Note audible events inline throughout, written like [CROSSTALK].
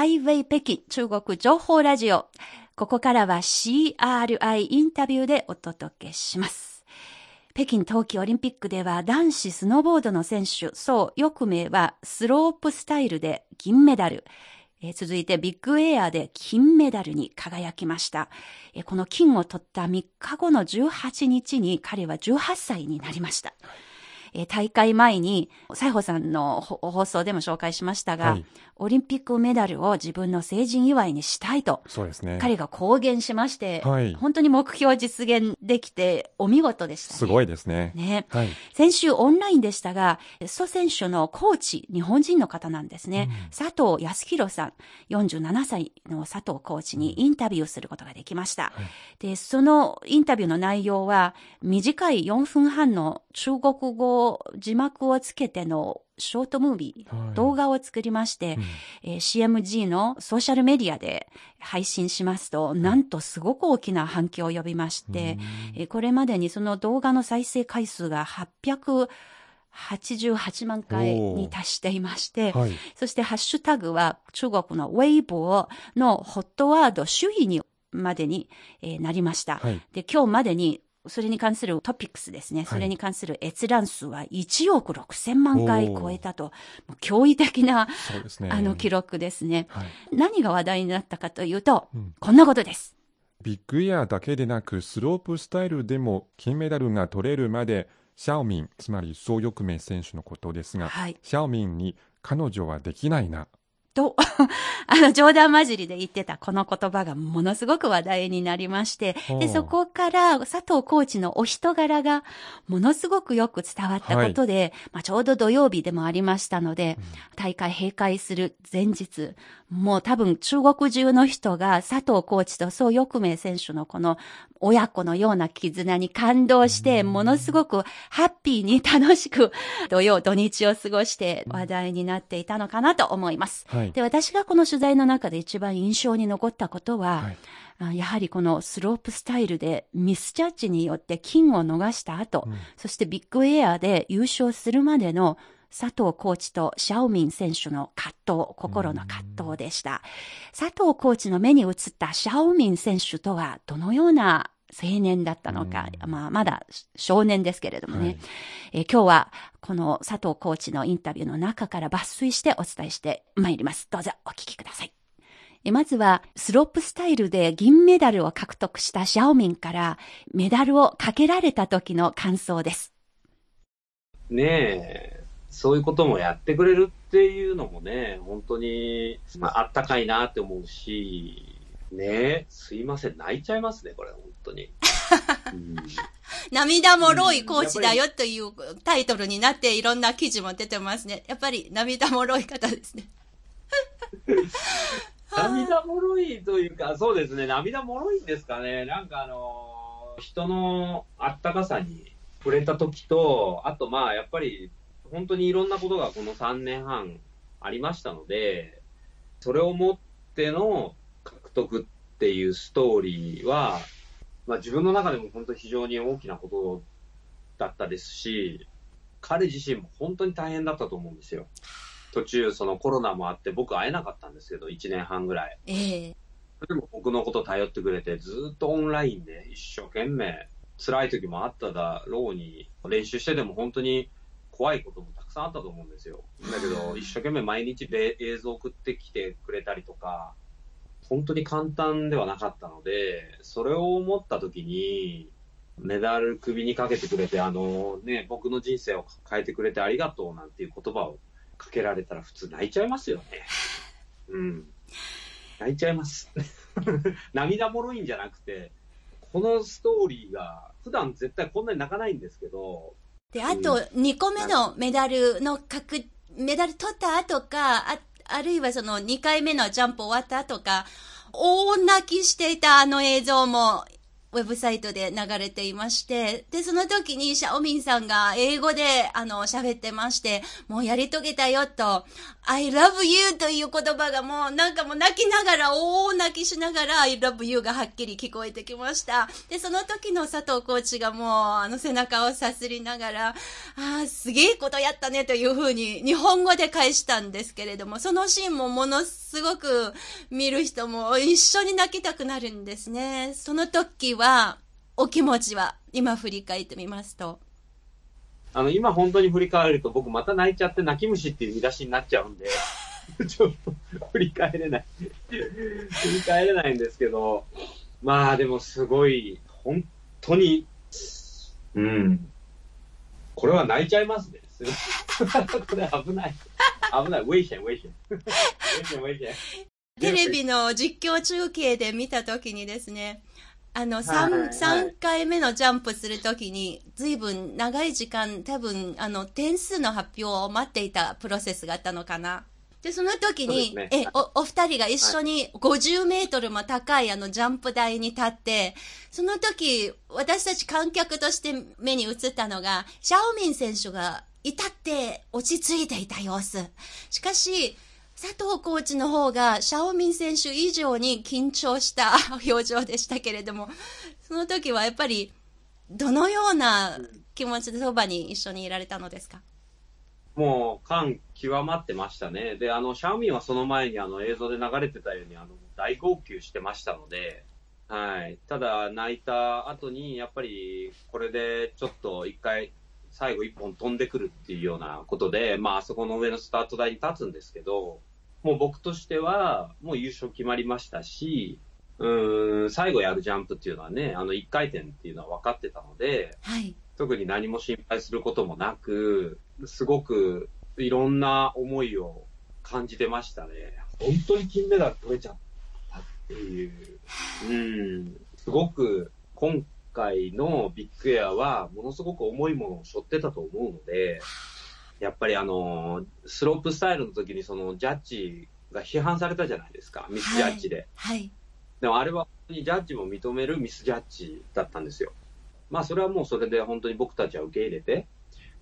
ハイウェイ北京中国情報ラジオ。ここからは CRI インタビューでお届けします。北京冬季オリンピックでは男子スノーボードの選手、そう、よく名はスロープスタイルで銀メダル。え、続いてビッグエアで金メダルに輝きました。え、この金を取った3日後の18日に彼は18歳になりました。えー、大会前に、西郷さんの放送でも紹介しましたが、はい、オリンピックメダルを自分の成人祝いにしたいと、そうですね。彼が公言しまして、はい、本当に目標実現できて、お見事でした、ね、すごいですね。ね。はい、先週オンラインでしたが、蘇選手のコーチ、日本人の方なんですね。うん、佐藤康弘さん、47歳の佐藤コーチにインタビューすることができました。はい、で、そのインタビューの内容は、短い4分半の中国語字幕をつけてのショートムービー、はい、動画を作りまして、うん、えー、CMG のソーシャルメディアで配信しますと、なんとすごく大きな反響を呼びまして、えー、これまでにその動画の再生回数が800 88万回に達していまして、はい、そしてハッシュタグは中国のウェイボーのホットワード首位にまでに、えー、なりました。はい、で、今日までにそれに関するトピックスですね。それに関する閲覧数は1億6千万回超えたと、驚異的な、ね、あの記録ですね、はい、何が話題になったかというと、うん、こんなことです。ビッグエアだけでなく、スロープスタイルでも金メダルが取れるまで、シャオミン、つまり総翼名選手のことですが、はい、シャオミンに彼女はできないなと、[LAUGHS] あの、冗談交じりで言ってたこの言葉がものすごく話題になりまして、で、そこから佐藤コーチのお人柄がものすごくよく伝わったことで、はい、まあ、ちょうど土曜日でもありましたので、うん、大会閉会する前日、もう多分中国中の人が佐藤コーチと宋翼明選手のこの親子のような絆に感動して、ものすごくハッピーに楽しく土曜、土日を過ごして話題になっていたのかなと思います。はい、で、私がこの取材の中で一番印象に残ったことは、はい、やはりこのスロープスタイルでミスジャッジによって金を逃した後、うん、そしてビッグエアで優勝するまでの佐藤コーチとシャオミン選手の葛藤、心の葛藤でした。佐藤コーチの目に映ったシャオミン選手とはどのような青年だったのか、まあ、まだ少年ですけれどもね、はい、え今日はこの佐藤コーチのインタビューの中から抜粋してお伝えしてまいります。どうぞお聞きください。まずは、スロープスタイルで銀メダルを獲得したシャオミンからメダルをかけられた時の感想です。ねえ、そういうこともやってくれるっていうのもね、本当に、まあ、あったかいなって思うし、ねすいません、泣いちゃいますね、これ、本当に。[LAUGHS] うん、涙もろいコーチだよというタイトルになっていろんな記事も出てますね。やっぱり涙もろい方ですね。[LAUGHS] 涙もろいというか、そうですね、涙もろいんですかね。なんかあの、人のあったかさに触れた時と、あとまあ、やっぱり本当にいろんなことがこの3年半ありましたので、それをもっての獲得っていうストーリーは、まあ、自分の中でも本当に非常に大きなことだったですし、彼自身も本当に大変だったと思うんですよ。途中、そのコロナもあって僕会えなかったんですけど、1年半ぐらい。ええー、でも僕のこと頼ってくれて、ずっとオンラインで一生懸命、辛い時もあっただろうに、練習してでも本当に怖いこともたくさんあったと思うんですよ。だけど、一生懸命毎日映像を送ってきてくれたりとか、本当に簡単ではなかったので、それを思った時に、メダル首にかけてくれて、あのね、僕の人生を変えてくれてありがとうなんていう言葉をかけられたら普通泣いちゃいますよね。[LAUGHS] うん。泣いちゃいます。[LAUGHS] 涙もろいんじゃなくて、このストーリーが、普段絶対こんなに泣かないんですけど、で、あと、2個目のメダルの確、メダル取った後か、あ、あるいはその2回目のジャンプ終わった後か、大泣きしていたあの映像もウェブサイトで流れていまして、で、その時にシャオミンさんが英語で、あの、喋ってまして、もうやり遂げたよと、I love you という言葉がもうなんかもう泣きながら、大泣きしながら I love you がはっきり聞こえてきました。で、その時の佐藤コーチがもうあの背中をさすりながら、ああ、すげえことやったねというふうに日本語で返したんですけれども、そのシーンもものすごく見る人も一緒に泣きたくなるんですね。その時は、お気持ちは、今振り返ってみますと。あの、今本当に振り返ると僕また泣いちゃって泣き虫っていう見出しになっちゃうんで、[LAUGHS] ちょっと振り返れない。振り返れないんですけど、まあでもすごい、本当に、うん。これは泣いちゃいますね。[LAUGHS] これ危ない。危ない。危険、危険。危険、危険。テレビの実況中継で見たときにですね、あの、3、3回目のジャンプするときに、ずいぶん長い時間、多分、あの、点数の発表を待っていたプロセスがあったのかな。で、その時に、ね、え、お、お二人が一緒に50メートルも高いあのジャンプ台に立って、その時、私たち観客として目に映ったのが、シャオミン選手が至って落ち着いていた様子。しかし、佐藤コーチの方が、シャオミン選手以上に緊張した [LAUGHS] 表情でしたけれども、その時はやっぱり、どのような気持ちでそばに一緒にいられたのですか？もう、感極まってましたね。で、あの、シャオミンはその前にあの映像で流れてたように、あの、大号泣してましたので、はい。ただ、泣いた後に、やっぱり、これでちょっと一回、最後一本飛んでくるっていうようなことで、まあ、あそこの上のスタート台に立つんですけど、もう僕としては、もう優勝決まりましたし、うん、最後やるジャンプっていうのはね、あの1回転っていうのは分かってたので、はい、特に何も心配することもなく、すごくいろんな思いを感じてましたね。本当に金メダル取れちゃったっていう。うん、すごく今回のビッグエアはものすごく重いものを背負ってたと思うので、やっぱりあの、スロープスタイルの時にそのジャッジが批判されたじゃないですか、ミスジャッジで。はい。はい、でもあれは本当にジャッジも認めるミスジャッジだったんですよ。まあそれはもうそれで本当に僕たちは受け入れて、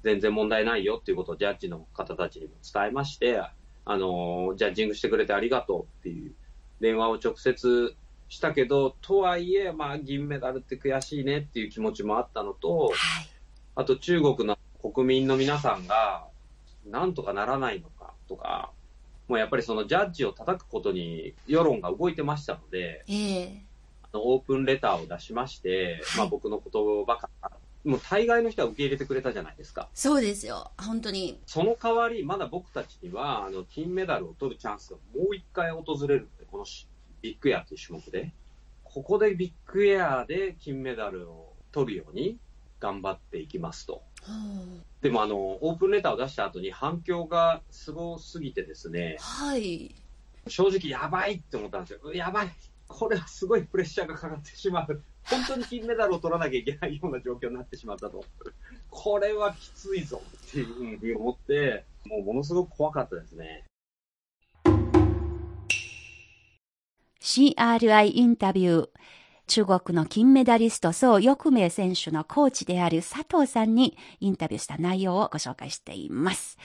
全然問題ないよっていうことをジャッジの方たちにも伝えまして、あの、ジャッジングしてくれてありがとうっていう電話を直接したけど、とはいえ、まあ銀メダルって悔しいねっていう気持ちもあったのと、はい、あと中国の国民の皆さんが、なんとかならないのかとか、もうやっぱりそのジャッジを叩くことに世論が動いてましたので、えー、あのオープンレターを出しまして、はい、まあ僕の言葉から、もう大概の人は受け入れてくれたじゃないですか。そうですよ、本当に。その代わり、まだ僕たちには、あの、金メダルを取るチャンスがもう一回訪れるので、このビッグエアという種目で。ここでビッグエアで金メダルを取るように頑張っていきますと。でもあの、オープンレターを出した後に反響がすごすぎてですね、はい。正直やばいって思ったんですよ。やばい。これはすごいプレッシャーがかかってしまう。本当に金メダルを取らなきゃいけないような状況になってしまったと。これはきついぞっていうふうに思って、もうものすごく怖かったですね。CRI インタビュー。中国の金メダリスト、宋翼明選手のコーチである佐藤さんにインタビューした内容をご紹介しています。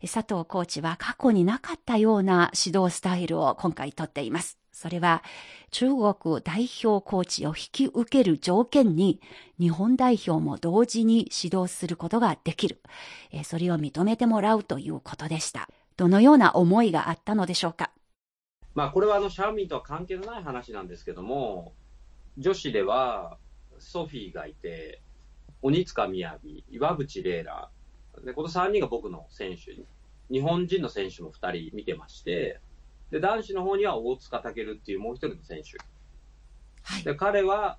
佐藤コーチは過去になかったような指導スタイルを今回とっています。それは中国代表コーチを引き受ける条件に日本代表も同時に指導することができる。それを認めてもらうということでした。どのような思いがあったのでしょうか？まあこれはあのシャオミンとは関係のない話なんですけども、女子では、ソフィーがいて、鬼塚雅、岩渕麗楽、で、この3人が僕の選手、日本人の選手も2人見てまして、で、男子の方には大塚健っていうもう一人の選手。はい、で、彼は、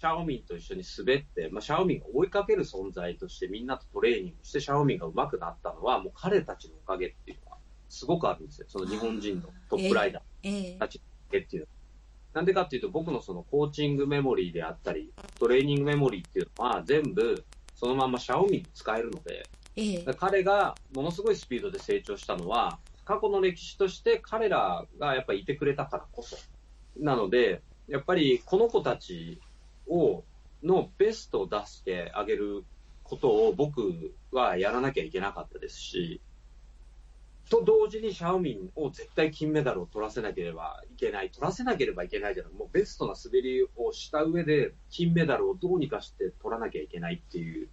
シャオミンと一緒に滑って、まあ、シャオミンが追いかける存在としてみんなとトレーニングして、シャオミンが上手くなったのは、もう彼たちのおかげっていうのは、すごくあるんですよ。その日本人のトップライダーたちのおかげっていうのは。なんでかっていうと、僕のそのコーチングメモリーであったり、トレーニングメモリーっていうのは全部そのままシャオミに使えるので、ええ、彼がものすごいスピードで成長したのは、過去の歴史として彼らがやっぱりいてくれたからこそ。なので、やっぱりこの子たちを、のベストを出してあげることを僕はやらなきゃいけなかったですし、と同時にシャオミンを絶対金メダルを取らせなければいけない、取らせなければいけないじゃなくもうベストな滑りをした上で、金メダルをどうにかして取らなきゃいけないっていう、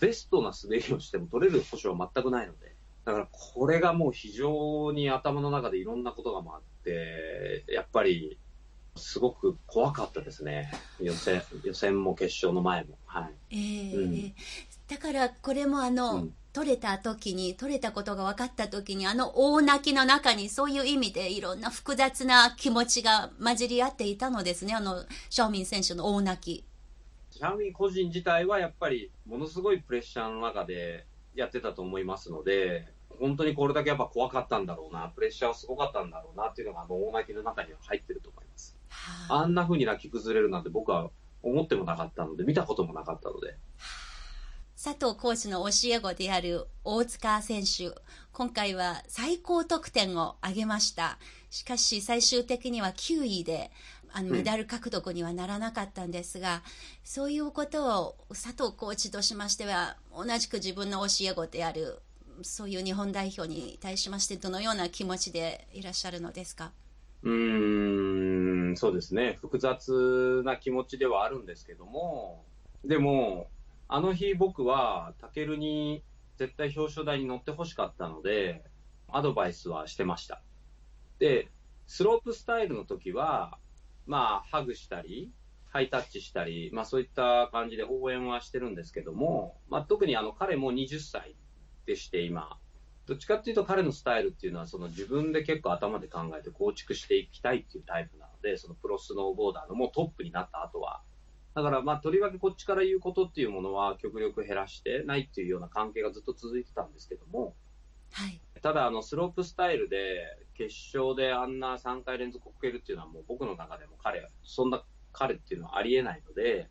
ベストな滑りをしても取れる保証は全くないので、だからこれがもう非常に頭の中でいろんなことが回って、やっぱりすごく怖かったですね、予選予選も決勝の前も。はい。えー、うん、だからこれもあの、うん取れた時に、取れたことが分かった時に、あの大泣きの中にそういう意味でいろんな複雑な気持ちが混じり合っていたのですね、あの、シャオミン選手の大泣き。シャオミン個人自体はやっぱりものすごいプレッシャーの中でやってたと思いますので、本当にこれだけやっぱ怖かったんだろうな、プレッシャーはすごかったんだろうなっていうのが、あの大泣きの中には入ってると思います。あんな風に泣き崩れるなんて僕は思ってもなかったので、見たこともなかったので。佐藤コーチの教え子である大塚選手、今回は最高得点を挙げました。しかし最終的には9位で、あのメダル獲得にはならなかったんですが、うん、そういうことを佐藤コーチとしましては、同じく自分の教え子である、そういう日本代表に対しまして、どのような気持ちでいらっしゃるのですか？うーん、そうですね。複雑な気持ちではあるんですけども、でも、あの日僕は、タケルに絶対表彰台に乗ってほしかったので、アドバイスはしてました。で、スロープスタイルの時は、まあ、ハグしたり、ハイタッチしたり、まあそういった感じで応援はしてるんですけども、まあ特にあの彼も20歳でして今、どっちかっていうと彼のスタイルっていうのはその自分で結構頭で考えて構築していきたいっていうタイプなので、そのプロスノーボーダーのもうトップになった後は、だから、まあ、とりわけこっちから言うことっていうものは極力減らしてないっていうような関係がずっと続いてたんですけども、はい、ただ、あの、スロープスタイルで決勝であんな3回連続こけるっていうのはもう僕の中でも彼、そんな彼っていうのはありえないので、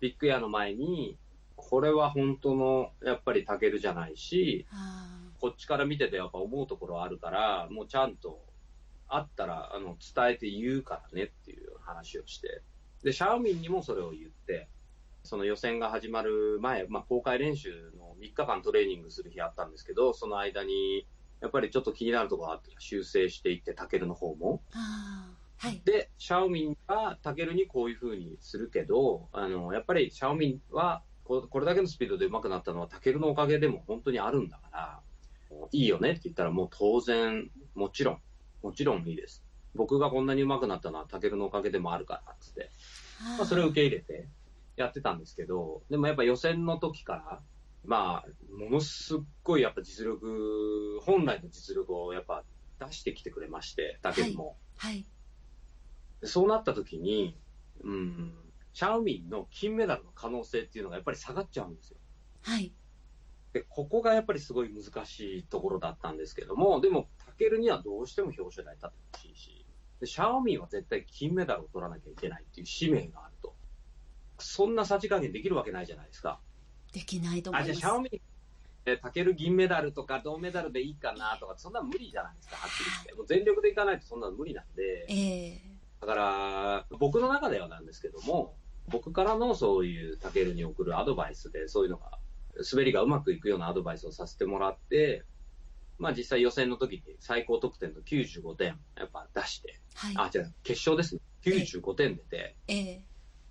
ビッグエアの前に、これは本当の、やっぱりタケルじゃないし、こっちから見ててやっぱ思うところあるから、もうちゃんと、あったら、あの、伝えて言うからねっていう話をして、で、シャオミンにもそれを言って、その予選が始まる前、まあ、公開練習の3日間トレーニングする日あったんですけど、その間に、やっぱりちょっと気になるところがあったら修正していって、タケルの方も。はい、で、シャオミンはタケルにこういうふうにするけど、あの、やっぱりシャオミンはこれだけのスピードで上手くなったのはタケルのおかげでも本当にあるんだから、いいよねって言ったらもう当然、もちろん、もちろんいいです。僕がこんなに上手くなったのはタケルのおかげでもあるからっつって、まあ、それを受け入れてやってたんですけど、でもやっぱ予選の時から、まあ、ものすっごいやっぱ実力、本来の実力をやっぱ出してきてくれまして、タケルも。はい。はい、そうなった時に、うん、シャオミンの金メダルの可能性っていうのがやっぱり下がっちゃうんですよ。はい。で、ここがやっぱりすごい難しいところだったんですけども、でも、タケルにはどうしても表彰台立ってほしいし、で、シャオミンは絶対金メダルを取らなきゃいけないっていう使命があると。そんなさじ加減できるわけないじゃないですか。できないと思います。あ、じゃあシャオミン、え、タケル銀メダルとか銅メダルでいいかなとか、そんな無理じゃないですか、はっきり言って。もう全力でいかないとそんなの無理なんで。えー、だから、僕の中ではなんですけども、僕からのそういうタケルに送るアドバイスで、そういうのが、滑りがうまくいくようなアドバイスをさせてもらって、まあ実際予選の時に最高得点の95点やっぱ出して、はい、あ、じゃ決勝ですね。95点出て、ええ、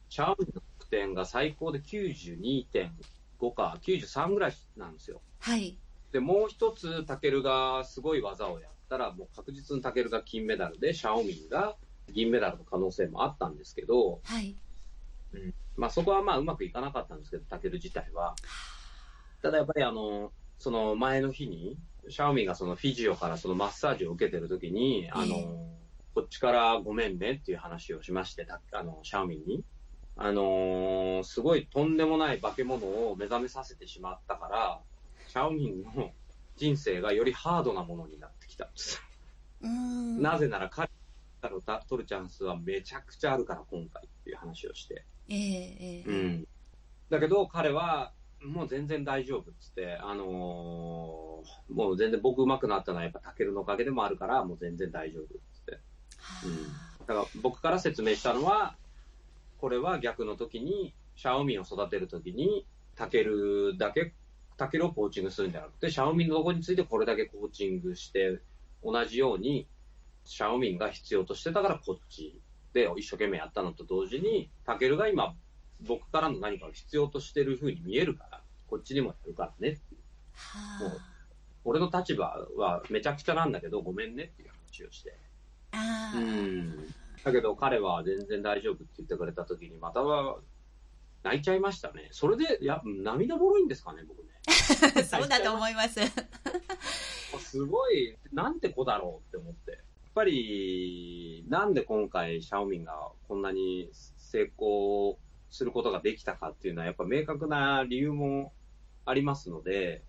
シャーミンの得点が最高で92.5か93ぐらいなんですよ。はい。で、もう一つ、タケルがすごい技をやったら、もう確実にタケルが金メダルで、シャオミンが銀メダルの可能性もあったんですけど、はい。うん。まあそこはまあうまくいかなかったんですけど、タケル自体は。ただやっぱりあの、その前の日に、シャオミがそのフィジオからそのマッサージを受けてるときに、あの、こっちからごめんねっていう話をしまして、あの、シャオミンに。あのー、すごいとんでもない化け物を目覚めさせてしまったから、シャオミンの人生がよりハードなものになってきたんです。なぜなら彼を取るチャンスはめちゃくちゃあるから今回っていう話をして。ええー、うん。だけど彼はもう全然大丈夫っつって、あのー、もう全然僕上手くなったのはやっぱタケルのおかげでもあるから、もう全然大丈夫って。うん。だから僕から説明したのは、これは逆の時に、シャオミンを育てる時に、タケルだけ、タケルをコーチングするんじゃなくて、シャオミンのとこについてこれだけコーチングして、同じように、シャオミンが必要としてたからこっちで一生懸命やったのと同時に、タケルが今、僕からの何かを必要としてる風に見えるから、こっちにもやるからねっていう。もう俺の立場はめちゃくちゃなんだけど、ごめんねっていう話をして。うん。だけど彼は全然大丈夫って言ってくれた時に、または泣いちゃいましたね。それで、や涙もろいんですかね、僕ね。[LAUGHS] そうだと思います。[LAUGHS] すごい、なんて子だろうって思って。やっぱり、なんで今回、シャオミンがこんなに成功することができたかっていうのは、やっぱ明確な理由もありますので、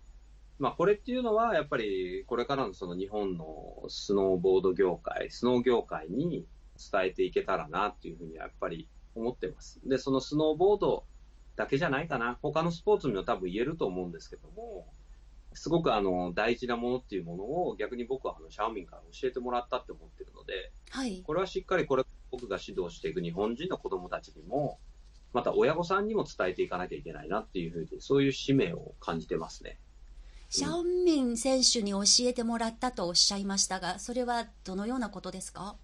まあ、これっていうのは、やっぱりこれからのその日本のスノーボード業界、スノー業界に伝えていけたらなっていうふうにやっぱり思ってます。で、そのスノーボードだけじゃないかな。他のスポーツにも多分言えると思うんですけども、すごくあの大事なものっていうものを逆に僕はあのシャオミンから教えてもらったって思ってるので、はい、これはしっかりこれ僕が指導していく日本人の子供たちにも、また親御さんにも伝えていかなきゃいけないなっていうふうに、そういう使命を感じてますね。シャオミン選手に教えてもらったとおっしゃいましたが、それはどのようなことですか？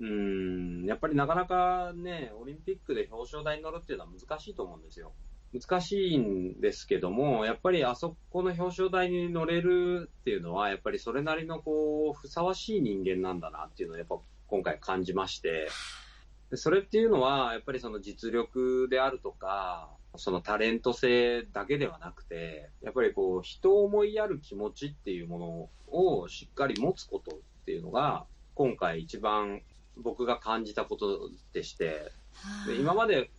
うん。やっぱりなかなかね、オリンピックで表彰台に乗るっていうのは難しいと思うんですよ。難しいんですけども、やっぱりあそこの表彰台に乗れるっていうのは、やっぱりそれなりのこうふさわしい人間なんだなっていうのをやっぱ今回感じまして、それっていうのは、やっぱりその実力であるとか、そのタレント性だけではなくて、やっぱりこう、人を思いやる気持ちっていうものをしっかり持つことっていうのが、今回一番僕が感じたことでして、で今まで、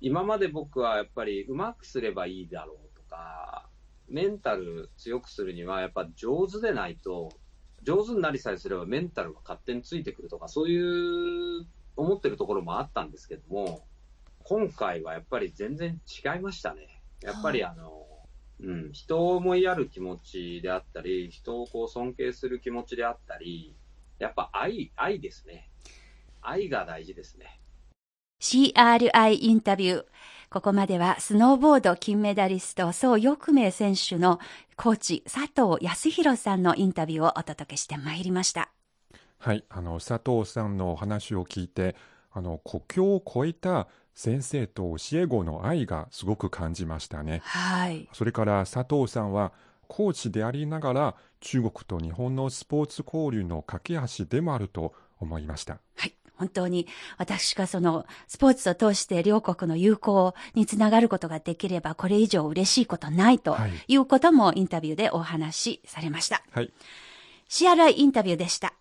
今まで僕はやっぱりうまくすればいいだろうとか、メンタル強くするにはやっぱ上手でないと、上手になりさえすればメンタルが勝手についてくるとか、そういう思ってるところもあったんですけども、今回はやっぱり全然違いましたね。やっぱりあの、うん、人を思いやる気持ちであったり、人をこう尊敬する気持ちであったり、やっぱ愛、愛ですね。愛が大事ですね。CRI インタビュー。ここまではスノーボード金メダリスト、宋翼明選手のコーチ、佐藤康弘さんのインタビューをお届けしてまいりました。はい、あの、佐藤さんのお話を聞いて、あの、国境を越えた先生と教え子の愛がすごく感じましたね。はい。それから佐藤さんはコーチでありながら中国と日本のスポーツ交流の架け橋でもあると思いました。はい。本当に私がそのスポーツを通して両国の友好につながることができればこれ以上嬉しいことないということもインタビューでお話しされました。はい。CRI インタビューでした。